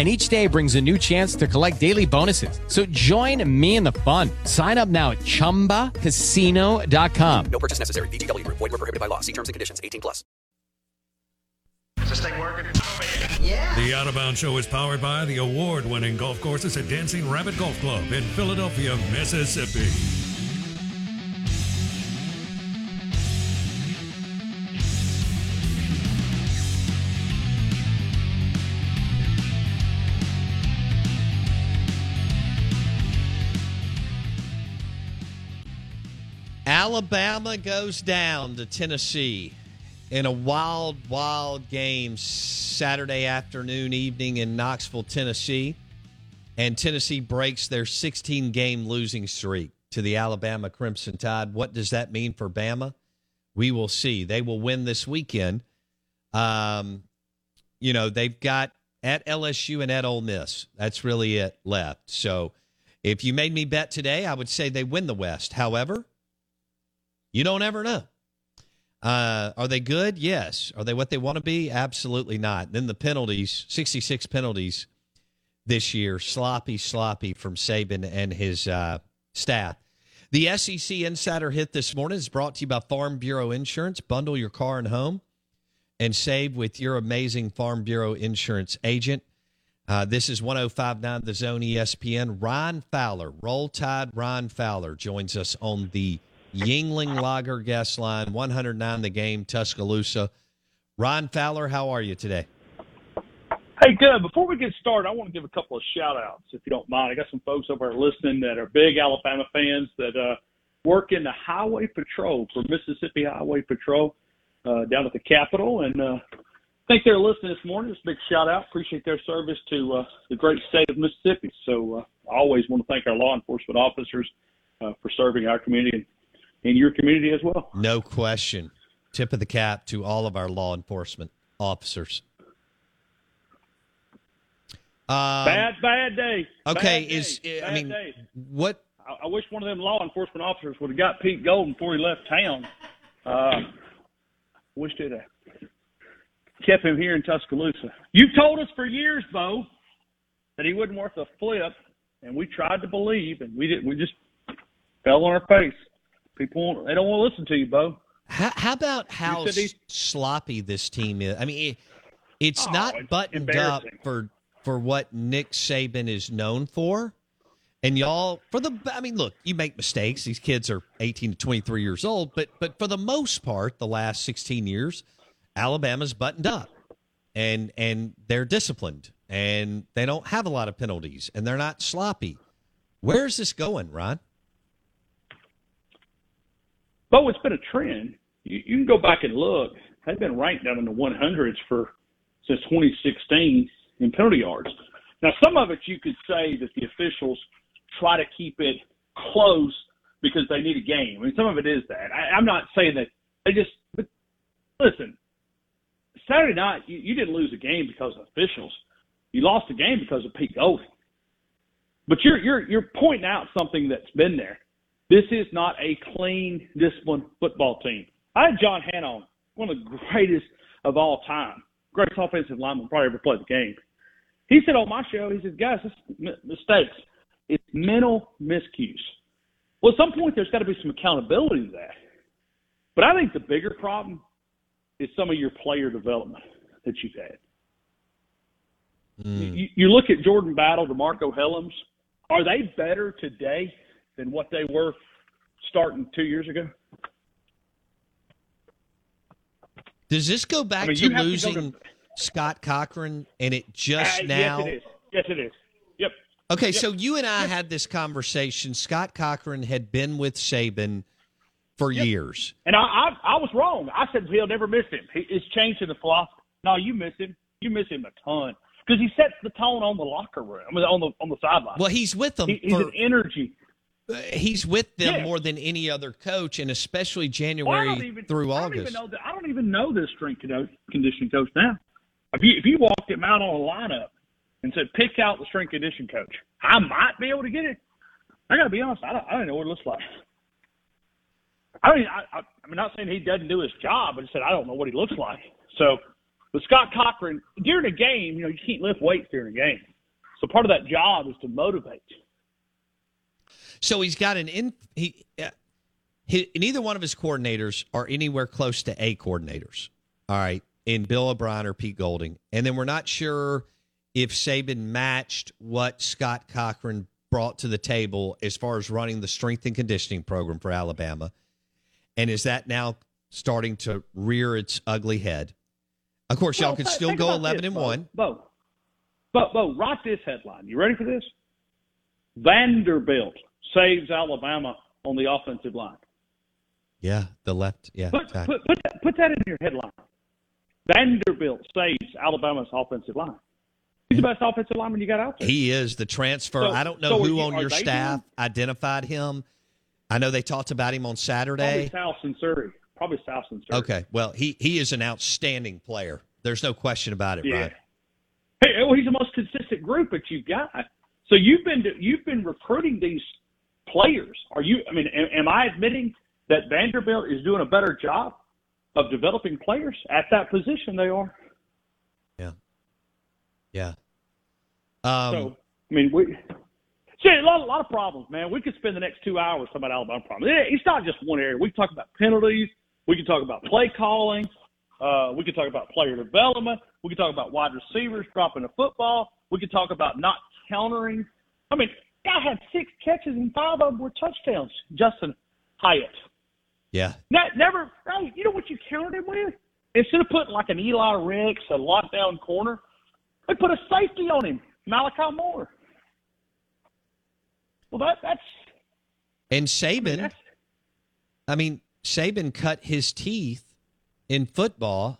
and each day brings a new chance to collect daily bonuses. So join me in the fun. Sign up now at ChumbaCasino.com. No purchase necessary. VGW. Void were prohibited by law. See terms and conditions. 18 plus. Is this thing working? Yeah. The Out of Bounds Show is powered by the award-winning golf courses at Dancing Rabbit Golf Club in Philadelphia, Mississippi. Alabama goes down to Tennessee in a wild, wild game Saturday afternoon, evening in Knoxville, Tennessee. And Tennessee breaks their 16 game losing streak to the Alabama Crimson Tide. What does that mean for Bama? We will see. They will win this weekend. Um, you know, they've got at LSU and at Ole Miss. That's really it left. So if you made me bet today, I would say they win the West. However, you don't ever know. Uh, are they good? Yes. Are they what they want to be? Absolutely not. Then the penalties, 66 penalties this year, sloppy, sloppy from Saban and his uh, staff. The SEC Insider Hit this morning is brought to you by Farm Bureau Insurance. Bundle your car and home and save with your amazing Farm Bureau Insurance agent. Uh, this is 1059 The Zone ESPN. Ryan Fowler, Roll Tide Ryan Fowler, joins us on the Yuengling Lager guest line, 109 the game, Tuscaloosa. Ron Fowler, how are you today? Hey, good. Before we get started, I want to give a couple of shout outs, if you don't mind. I got some folks over there listening that are big Alabama fans that uh, work in the Highway Patrol for Mississippi Highway Patrol uh, down at the Capitol. And uh, I think they're listening this morning. Just a big shout out. Appreciate their service to uh, the great state of Mississippi. So uh, I always want to thank our law enforcement officers uh, for serving our community and in your community as well. No question. Tip of the cap to all of our law enforcement officers. Um, bad, bad day. Okay, bad is day. I mean, day. what? I, I, wish one of them law enforcement officers would have got Pete Golding before he left town. Uh, wish they'd have kept him here in Tuscaloosa. You told us for years, Bo, that he wasn't worth a flip, and we tried to believe, and we didn't. We just fell on our face. People they don't want to listen to you, Bo. How, how about how sloppy this team is? I mean, it, it's oh, not it's buttoned up for for what Nick Saban is known for. And y'all, for the, I mean, look, you make mistakes. These kids are 18 to 23 years old, but but for the most part, the last 16 years, Alabama's buttoned up, and and they're disciplined, and they don't have a lot of penalties, and they're not sloppy. Where's this going, Ron? Bo, it's been a trend. You, you can go back and look. They've been ranked down in the 100s for since 2016 in penalty yards. Now, some of it you could say that the officials try to keep it close because they need a game. I mean, some of it is that. I, I'm not saying that they just. But listen, Saturday night you, you didn't lose a game because of officials. You lost a game because of Pete Golding. But you're you're you're pointing out something that's been there. This is not a clean, disciplined football team. I had John Hannah on, one of the greatest of all time, greatest offensive lineman probably ever played the game. He said on my show, he said, guys, this m- mistakes. It's mental miscues. Well, at some point, there's got to be some accountability to that. But I think the bigger problem is some of your player development that you've had. Mm. You, you look at Jordan Battle, DeMarcco Hellams. Are they better today than what they were starting two years ago? Does this go back I mean, to have to losing to- Scott Cochran and it just Uh, now? Yes, it is. Yes, it is. Yep. Okay, Yep. so you and I had this conversation. Scott Cochran had been with Saban for years. And I, I, I was wrong. I said he'll never miss him. He, it's changing the philosophy. No, you miss him. You miss him a ton because he sets the tone on the locker room. On the on the sideline. Well, he's with them. He, he's for, an energy. Uh, he's with them Yeah. more than any other coach, and especially Well, I January don't even, through I don't even August. know. I don't even know this strength conditioning coach now. If you if you walked him out on a lineup and said pick out the strength condition coach, I might be able to get it. I got to be honest. I don't, I don't know what it looks like. I mean, I, I, I'm not saying he doesn't do his job. I just said I don't know what he looks like. So, with Scott Cochran during a game, you know, you can't lift weights during a game. So part of that job is to motivate. So he's got an in he, uh, he neither one of his coordinators are anywhere close to A coordinators. All right, in Bill O'Brien or Pete Golding, and then we're not sure if Saban matched what Scott Cochran brought to the table as far as running the strength and conditioning program for Alabama, and is that now starting to rear its ugly head? Of course, y'all can still go eleven this, and Bo. one. Bo, Bo, Bo, write this headline. You ready for this? Vanderbilt saves Alabama on the offensive line. Yeah, the left. Yeah, Put, exactly. put, put, that, put that in your headline. Vanderbilt saves Alabama's offensive line. He's the best offensive lineman you got out there. He is the transfer. So- I don't know so who you- on your staff identified him. I know they talked about him on Saturday. Probably. South Surrey. Probably South and Surrey. Okay, well, he he is an outstanding player. There's no question about it, Yeah. right? Hey, well, he's the most consistent group that you've got. So you've been you've been recruiting these players. Are you? I mean, am, am I admitting that Vanderbilt is doing a better job of developing players at that position? They are. Yeah. Yeah. Um, so I mean, we see a lot, a lot of problems, man. We could spend the next two hours talking about Alabama problems. It's not just one area. We can talk about penalties. We can talk about play calling. Uh, we can talk about player development. We can talk about wide receivers dropping the football. We can talk about not countering. I mean, guy had six catches and five of them were touchdowns. Jalin Hyatt. yeah. Ne- never. Hey, you know what you countered him with? Instead of putting like an Eli Ricks, a lockdown corner, they put a safety on him, Malachi Moore. Well, that that's And Saban, that's I mean, Saban cut his teeth in football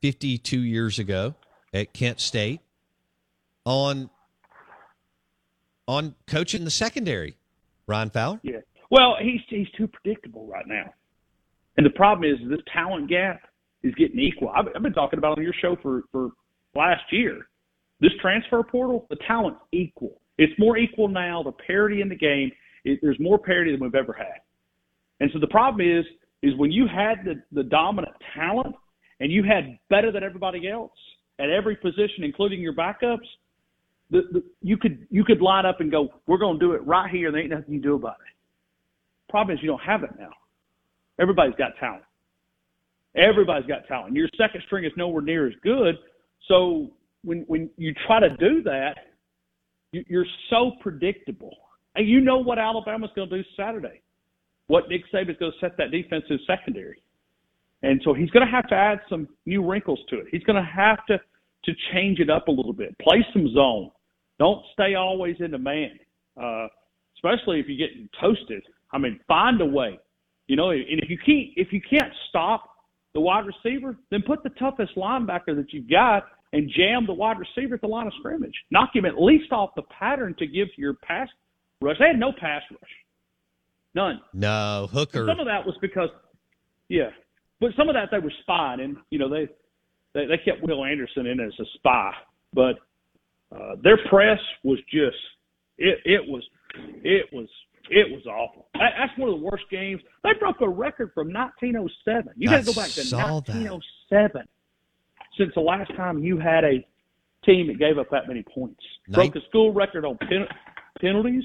52 years ago at Kent State on on coaching the secondary. Ron Fowler. yeah. Well, he's he's too predictable right now, and the problem is this talent gap is getting equal. I've, I've been talking about on your show for for last year. This transfer portal, the talent's equal. It's more equal now. The parity in the game, it, there's more parity than we've ever had. And so the problem is, is when you had the, the dominant talent and you had better than everybody else at every position, including your backups, the, the, you could you could line up and go, we're going to do it right here. There ain't nothing you can do about it. Problem is, you don't have it now. Everybody's got talent. Everybody's got talent. Your second string is nowhere near as good. So when when you try to do that, you, you're so predictable. And you know what Alabama's going to do Saturday. What Nick Saban's going to set that defensive secondary. And so he's going to have to add some new wrinkles to it. He's going to have to to change it up a little bit. Play some zone. Don't stay always in demand, uh, especially if you're getting toasted. I mean, find a way. You know, and if you can't if you can't stop the wide receiver, then put the toughest linebacker that you've got and jam the wide receiver at the line of scrimmage. Knock him at least off the pattern to give your pass rush. They had no pass rush, none. No, Hooker. Some of that was because, yeah, but some of that they were spying, and you know they they, they kept Will Anderson in as a spy, but uh, their press was just it it was it was it was awful. That, that's one of the worst games. They broke a record from 1907. You got to go back to saw that. 1907 since the last time you had a team that gave up that many points. Broke the school record on pen- penalties.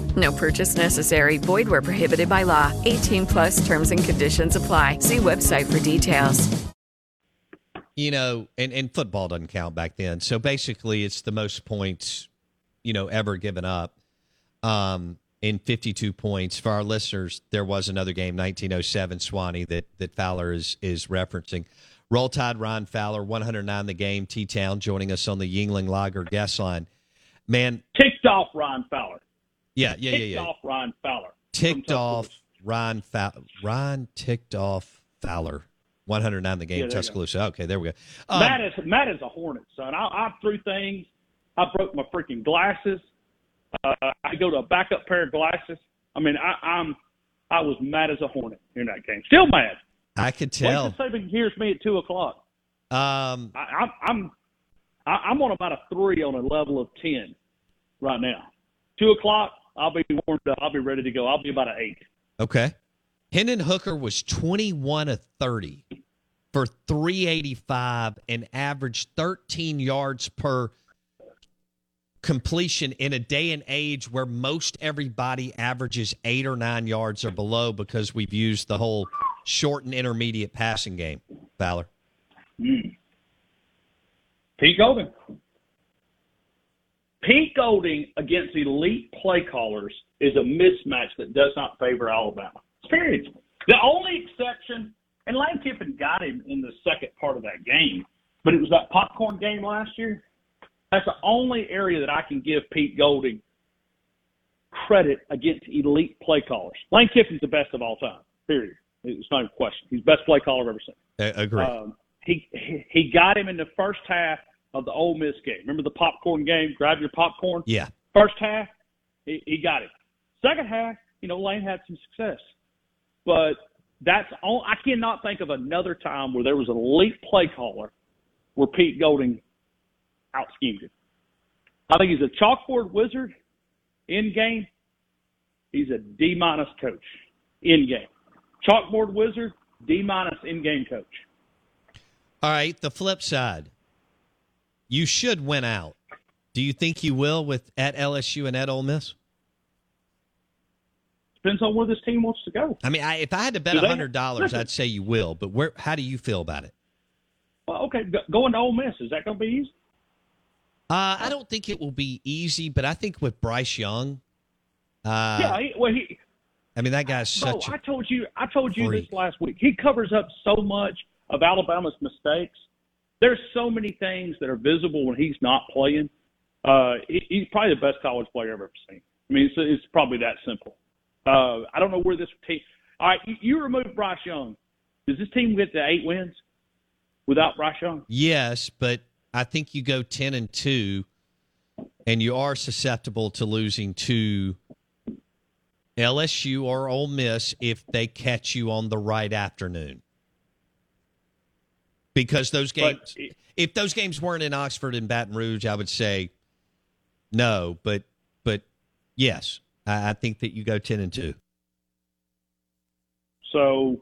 No purchase necessary. Void where prohibited by law. 18 plus terms and conditions apply. See website for details. You know, and, and football doesn't count back then. So basically, it's the most points, you know, ever given up um, in 52 points. For our listeners, there was another game, 1907 Sewanee, that, that Fowler is, is referencing. Roll Tide, Ron Fowler, 109 the game. T Town joining us on the Yuengling Lager guest line. Man, Ticked off Ron Fowler. Yeah, yeah, yeah, Ticked yeah. off Ron Fowler. Ticked off Ron Fowler. Ron ticked off Fowler. 109 the game, Yeah, go. Tuscaloosa. Okay, there we go. Um, Matt is Matt is a hornet, son. I, I threw things. I broke my freaking glasses. Uh, I go to a backup pair of glasses. I mean, I, I'm I was mad as a hornet in that game. Still mad. I could tell. till Saban hears me at two o'clock. Um, I, I'm I'm I- I'm on about a three on a level of ten right now. Two o'clock, I'll be warmed up. I'll be ready to go. I'll be about an eight. Okay. Hendon Hooker was 21 of 30 for 385 and averaged 13 yards per completion in a day and age where most everybody averages eight or nine yards or below because we've used the whole short and intermediate passing game. Fowler. Mm. Pete Golding. Pete Golding against elite play callers is a mismatch that does not favor Alabama. Period. The only exception, and Lane Kiffin got him in the second part of that game, but it was that popcorn game last year. That's the only area that I can give Pete Golding credit against elite play callers. Lane Kiffin's the best of all time. Period. It's not a question. He's the best play caller I've ever seen. I agree. Um, he- he got him in the first half of the Ole Miss game. Remember the popcorn game? Grab your popcorn. yeah. First half, he, he got it. Second half, you know, Lane had some success, but that's all. I cannot think of another time where there was an elite play caller where Pete Golding out schemed him. I think he's a chalkboard wizard in game. He's a D minus coach in game. Chalkboard wizard, D minus in game coach. All right. The flip side. You should win out. Do you think you will with at LSU and at Ole Miss? Depends on where this team wants to go. I mean, I, if I had to bet hundred dollars. I'd say you will. But where? How do you feel about it? Well, okay, going to Ole Miss is that going to be easy? Uh, I don't think it will be easy, but I think with Bryce Young, uh, yeah, he, well, he. I mean that guy's Bro, such. I a told you, I told you freak. this last week. He covers up so much of Alabama's mistakes. There's so many things that are visible when he's not playing. Uh, he, he's probably the best college player I've ever seen. I mean, it's, it's probably that simple. Uh, I don't know where this team. All right, you, you remove Bryce Young. Does this team get to eight wins without Bryce Young? yes, but I think you go ten and two, and you are susceptible to losing to LSU or Ole Miss if they catch you on the right afternoon. Because those But games, if those games weren't in Oxford and Baton Rouge, I would say no. But but yes, I, I think that you go ten and two, So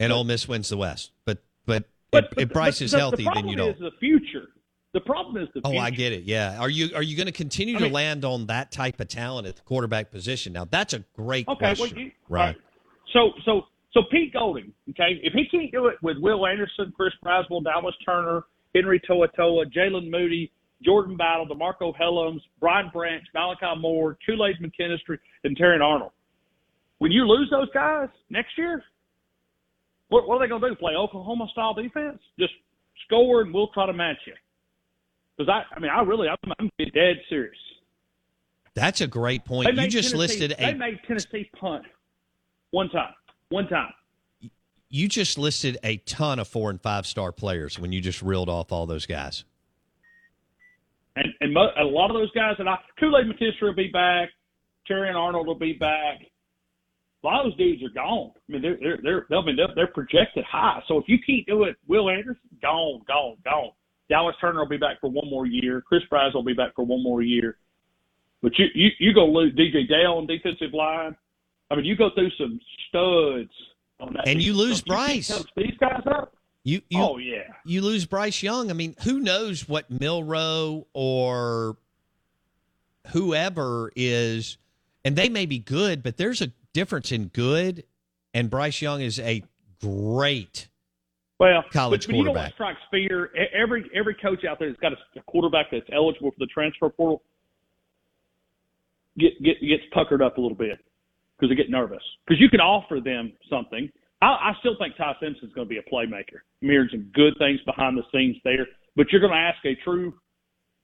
and Ole Miss wins the West. But but, But, if, but if Bryce is healthy, the then you don't. is the future. The problem is the Oh. I get it. Yeah. Are you are you going to continue I to mean- land on that type of talent at the quarterback position? Now that's a great Okay, question. well, you, right. So, so, so Pete Golding, okay, if he can't do it with Will Anderson, Chris Braswell, Dallas Turner, Henry Toa Toa, Jaylen Moody, Jordan Battle, DeMarcco Hellams, Brian Branch, Malachi Moore, Kool-Aid McKinstry, and Terrion Arnold. When you lose those guys next year, what, what are they going to do? Play Oklahoma style defense? Just score and we'll try to match you. Because I, I mean, I really, I'm, I'm dead serious. That's a great point. You just Tennessee, listed a. They made Tennessee punt one time. One time. You just listed a ton of four and five star players when you just reeled off all those guys. And and mo- a lot of those guys that I Kool Aid McKinstry will be back, Terrion Arnold will be back. A lot of those dudes are gone. I mean, they're they're they're they'll be, they're, they're projected high. So if you can't do it, Will Anderson, gone, gone, gone. Dallas Turner will be back for one more year. Chris Bryce will be back for one more year. But you you you go lose DJ Dale on defensive line. I mean, you go through some studs on that. And you lose Bryce. keep these guys up. You, you oh yeah. you lose Bryce Young. I mean, who knows what Milroe or whoever is, and they may be good, but there's a difference in good, and Bryce Young is a great Well, college but, but you know what quarterback. strikes fear? Every every coach out there that's got a, a quarterback that's eligible for the transfer portal get, get gets puckered up a little bit because they get nervous because you can offer them something. I, I still think Ty Simpson's going to be a playmaker. Mirrored some good things behind the scenes there, but you're going to ask a true,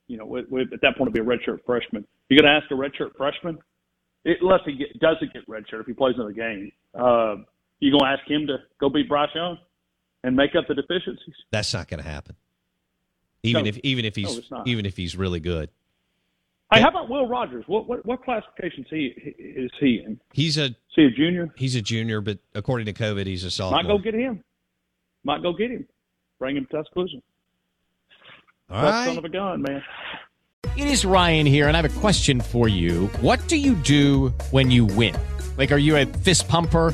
you know, with, with, at that point, it'll be a redshirt freshman. You're going to ask a redshirt freshman, it, unless he get, doesn't get redshirt if he plays another game. Uh, you're going to ask him to go beat Bryce Young and make up the deficiencies? That's not going to happen. Even No. if even if he's not. even if he's really good, Hey, how about Will Rogers? What what, what classification he is he in? he's a Is he a junior? he's a junior, but according to COVID, he's a sophomore. Might go get him. Might go get him. Bring him to Tuscaloosa. All That right. son of a gun, man. It is Ryan here, and I have a question for you. What do you do when you win? Like, are you a fist pumper?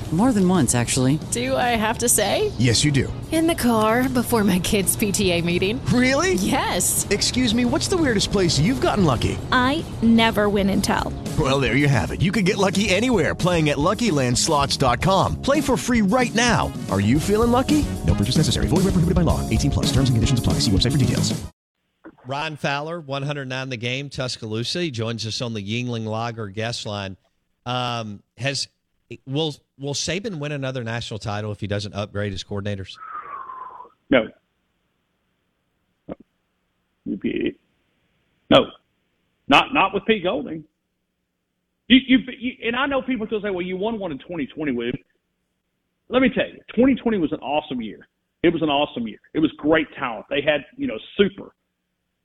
More than once, actually. Do I have to say? Yes, you do. In the car before my kids' PTA meeting. Really? Yes. Excuse me, what's the weirdest place you've gotten lucky? I never win and tell. Well, there you have it. You can get lucky anywhere playing at LuckyLandSlots.com. Play for free right now. Are you feeling lucky? No purchase necessary. Void where prohibited by law. 18 plus. Terms and conditions apply. See website for details. Ron Fowler, 109 the game, Tuscaloosa. He joins us on the Yuengling Lager guest line. Um, has will will Saban win another national title if he doesn't upgrade his coordinators? No. No. Not not with Pete Golding. You, you, you and I know people still say, "Well, you won one in 2020 with." Let me tell you, 2020 was an awesome year. It was an awesome year. It was great talent. They had, you know, super,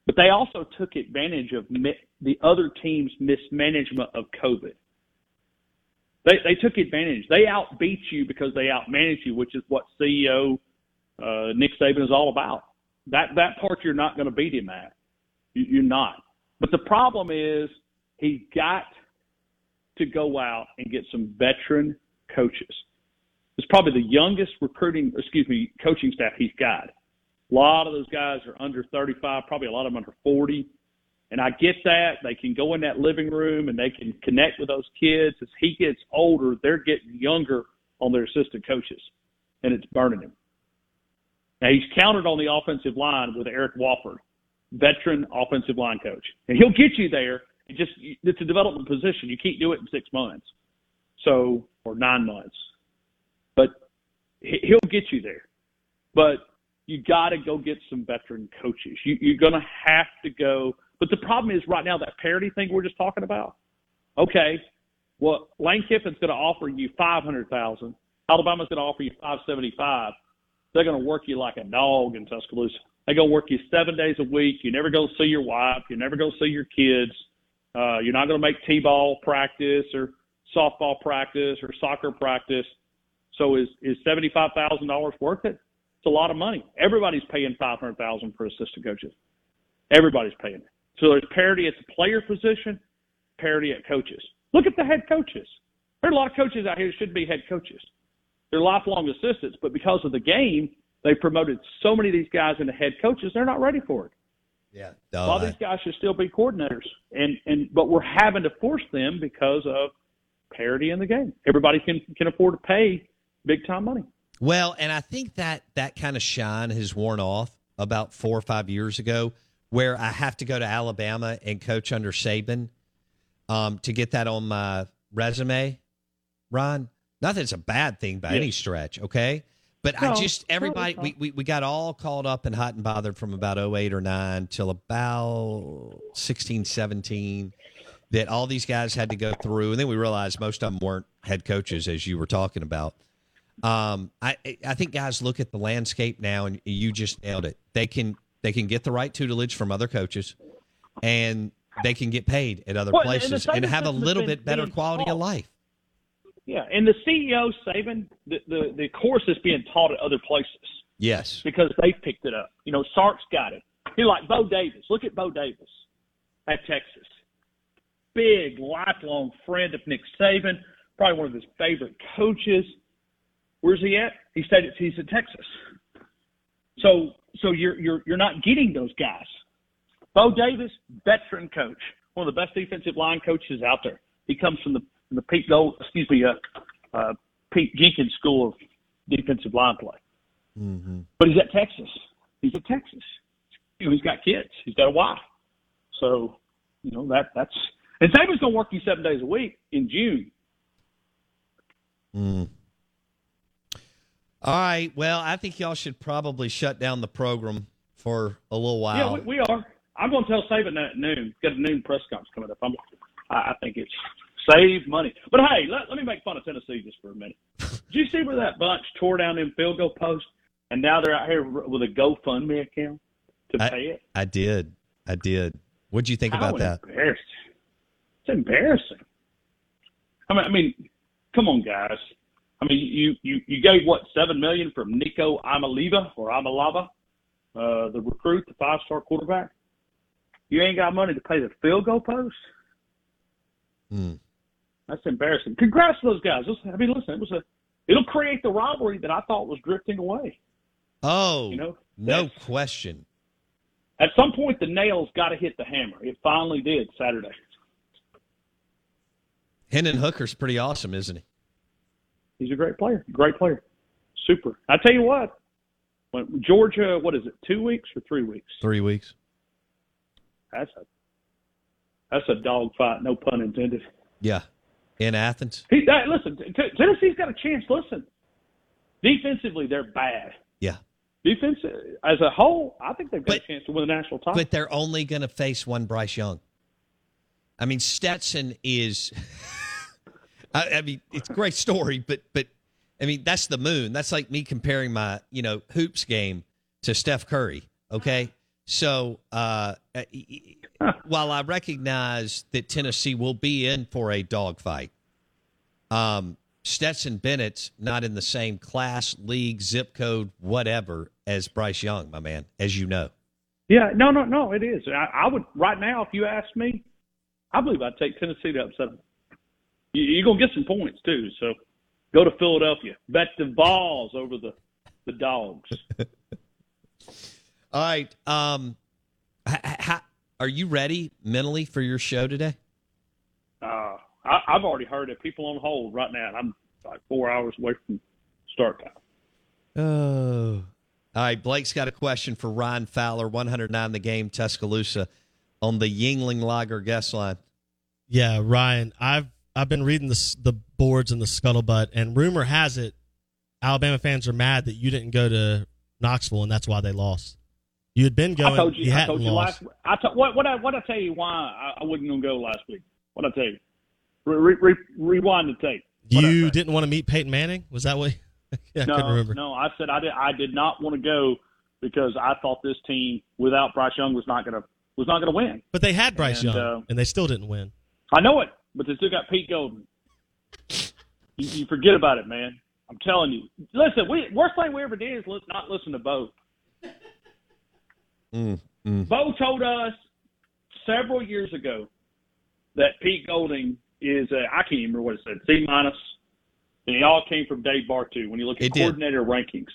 but they also took advantage of the other team's mismanagement of COVID. They they took advantage. They outbeat you because they outmanaged you, which is what CEO uh, Nick Saban is all about. That that part you're not going to beat him at. You, you're not. But the problem is he's got to go out and get some veteran coaches. It's probably the youngest recruiting, excuse me, coaching staff he's got. A lot of those guys are under 35, probably a lot of them under 40. And I get that. They can go in that living room and they can connect with those kids. As he gets older, they're getting younger on their assistant coaches, and it's burning him. Now, he's counted on the offensive line with Eric Wolford, veteran offensive line coach. And he'll get you there. It just It's a development position. You can't do it in six months, so or nine months. But he- he'll get you there. But you got to go get some veteran coaches. You, you're going to have to go. But the problem is right now that parity thing we're just talking about. Okay, well Lane Kiffin's going to offer you five hundred thousand. Alabama's going to offer you five seventy five. They're going to work you like a dog in Tuscaloosa. They're going to work you seven days a week. You never go see your wife. You never go see your kids. Uh, you're not going to make t-ball practice or softball practice or soccer practice. So is is seventy five thousand dollars worth it? It's a lot of money. Everybody's paying five hundred thousand for assistant coaches. Everybody's paying it. So there's parity at the player position, parity at coaches. Look at the head coaches. There are a lot of coaches out here that should be head coaches. They're lifelong assistants, but because of the game, they promoted so many of these guys into head coaches. They're not ready for it. Yeah, a lot of these guys should still be coordinators, and and but we're having to force them because of parity in the game. Everybody can can afford to pay big time money. Well, and I think that that kind of shine has worn off about four or five years ago, where I have to go to Alabama and coach under Saban um, to get that on my resume. Ron, not that it's a bad thing by Yeah. any stretch, okay? But No, I just everybody we, we we got all called up and hot and bothered from about 08 or 9 till about 16 17 that all these guys had to go through and then we realized most of them weren't head coaches as you were talking about um, I I think guys look at the landscape now, and you just nailed it. They can they can get the right tutelage from other coaches, and they can get paid at other Well, places same and have a little been bit better quality of life. Yeah, and the CEO Saban, the, the the course is being taught at other places Yes, because they picked it up. You know, Sark's got it. He like Bo Davis. Look at Bo Davis at Texas. Big lifelong friend of Nick Saban, probably one of his favorite coaches. Where's he at? He stayed at he's at Texas. So so you're you're you're not getting those guys. Bo Davis, veteran coach, one of the best defensive line coaches out there. He comes from the from the Pete Gold, excuse me, uh, uh, Pete Jenkins School of Defensive Line Play. mm-hmm. But he's at Texas. He's at Texas. You know, he's got kids. He's got a wife. So, you know, that that's and Saban's gonna work you seven days a week in June. Mm. All right. Well, I think y'all should probably shut down the program for a little while. Yeah, we, we are. I'm gonna tell Saban that at noon. Got a noon press conference coming up. I'm, I think it's save money. But hey, let, let me make fun of Tennessee just for a minute. Did you see where that bunch tore down them field goal posts, and now they're out here with a GoFundMe account to I, pay it? I did. I did. What'd you think How about that? It's embarrassing. I mean, I mean, come on, guys. I mean, you you you gave what seven million from Nico Amaliva or Amalava, uh, the recruit, the five star quarterback. You ain't got money to pay the field goal post. Hmm. That's embarrassing. Congrats to those guys. I mean, listen, it was a. It'll create the rivalry that I thought was drifting away. Oh, You know, no question. At some point, the nails got to hit the hammer. It finally did Saturday. Hendon Hooker's pretty awesome, isn't he? He's a great player. Great player. Super. I tell you what, when Georgia, what is it, two weeks or three weeks? Three weeks. That's a that's a dog fight, no pun intended. Yeah. In Athens. He, listen, T- Tennessee's got a chance. Listen, defensively they're bad. Yeah. Defense as a whole, I think they've got a chance to win the national title. But they're only going to face one Bryce Young. I mean, Stetson is. I, I mean, it's a great story, but but I mean, that's the moon. That's like me comparing my you know hoops game to Steph Curry. Okay, so uh, while I recognize that Tennessee will be in for a dogfight, um, Stetson Bennett's not in the same class, league, zip code, whatever as Bryce Young, my man, as you know. Yeah, no, no, no, it is. I, I would right now, if you asked me, I believe I'd take Tennessee to upset them. You, you're gonna get some points too, so go to Philadelphia. Bet the balls over the the dogs. All right. Um, h- h- how, are you ready mentally for your show today? Uh, I, I've already heard it. People on hold right now. I'm like four hours away from start time. Oh. All right. Blake's got a question for Ryan Fowler, 109 the game, Tuscaloosa, on the Yuengling Lager guest line. Yeah, Ryan, I've I've been reading the the boards and the scuttlebutt, and rumor has it Alabama fans are mad that you didn't go to Knoxville, and that's why they lost. You had been going. I told you. I told you lost. last. I t- what what I what I tell you why I, I wasn't gonna go last week. What I tell you? Re, re, re, rewind the tape. You didn't want to meet Peyton Manning. Was that what? yeah, I couldn't remember. no. I said I did. I did not want to go because I thought this team without Bryce Young was not gonna was not gonna win. But they had Bryce And, Young, uh, and they still didn't win. I know it, but they still got Pete Golding. You, you forget about it, man. I'm telling you. Listen, we worst thing we ever did is li- not listen to Bo. Mm, mm. Bo told us several years ago that Pete Golding is a, I can't even remember what it said C minus. and it all came from Dave Bartoo. When you look at It did. coordinator rankings,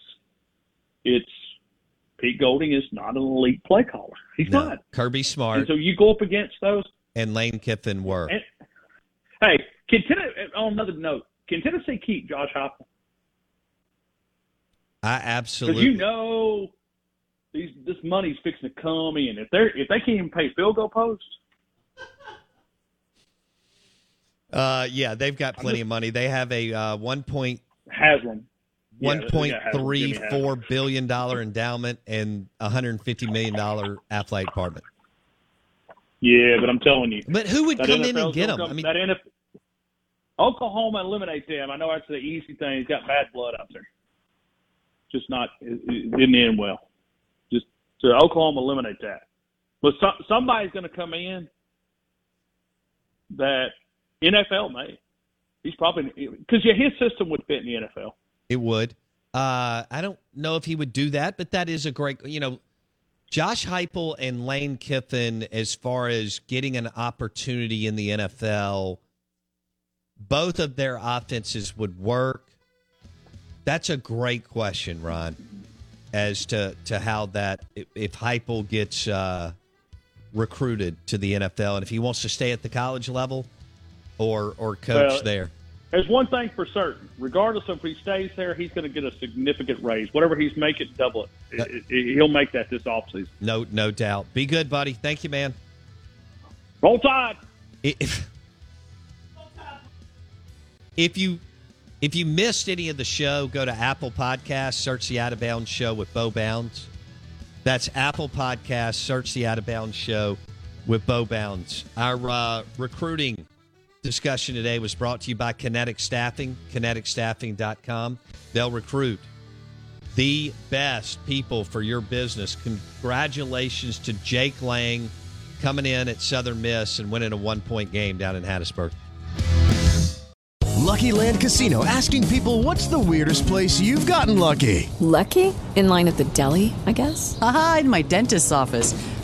it's Pete Golding is not an elite play caller. He's No. not. Kirby And Smart so you go up against those. and Lane Kiffin were. And, hey, can Tennessee, on another note, can Tennessee keep Josh Heupel? I Because absolutely. you know these this money's fixing to come in. If they're if they can't even pay field goal posts, Uh, yeah, they've got plenty of money. They have a uh, one point Haslam. Yeah, one they point Haslam, three four billion dollar endowment and hundred and fifty million dollar athletic department. Yeah, but I'm telling you. But who would come in and get them? come- I mean, that NFL, Oklahoma eliminates them. I know that's the easy thing. He's got bad blood out there. Just not. It, it didn't end well. Just so Oklahoma eliminate that. But some, somebody's going to come in that NFL may. He's probably because yeah, his system would fit in the NFL. It would. Uh, I don't know if he would do that, but that is a great. You know, Josh Heupel and Lane Kiffin, as far as getting an opportunity in the NFL, both of their offenses would work. That's a great question, Ron, as to to how that if, Heupel gets uh, recruited to the NFL and if he wants to stay at the college level or or coach Well, there. There's one thing for certain. Regardless of if he stays there, he's going to get a significant raise. Whatever he's making, double it. It- He'll make that this offseason. No, no doubt. Be good, buddy. Thank you, man. Roll Tide. If, if you if you missed any of the show, go to Apple Podcasts, search the Out of Bounds Show with Bo Bounds. That's Apple Podcasts, search the Out of Bounds Show with Bo Bounds. Our uh, recruiting discussion today was brought to you by Kinetic Staffing, kineticstaffing.com. They'll recruit the best people for your business. Congratulations to Jake Lang coming in at Southern Miss and winning a one point game down in Hattiesburg. Lucky Land Casino asking people what's the weirdest place you've gotten lucky? Lucky? In line at the deli, I guess? Aha, in my dentist's office.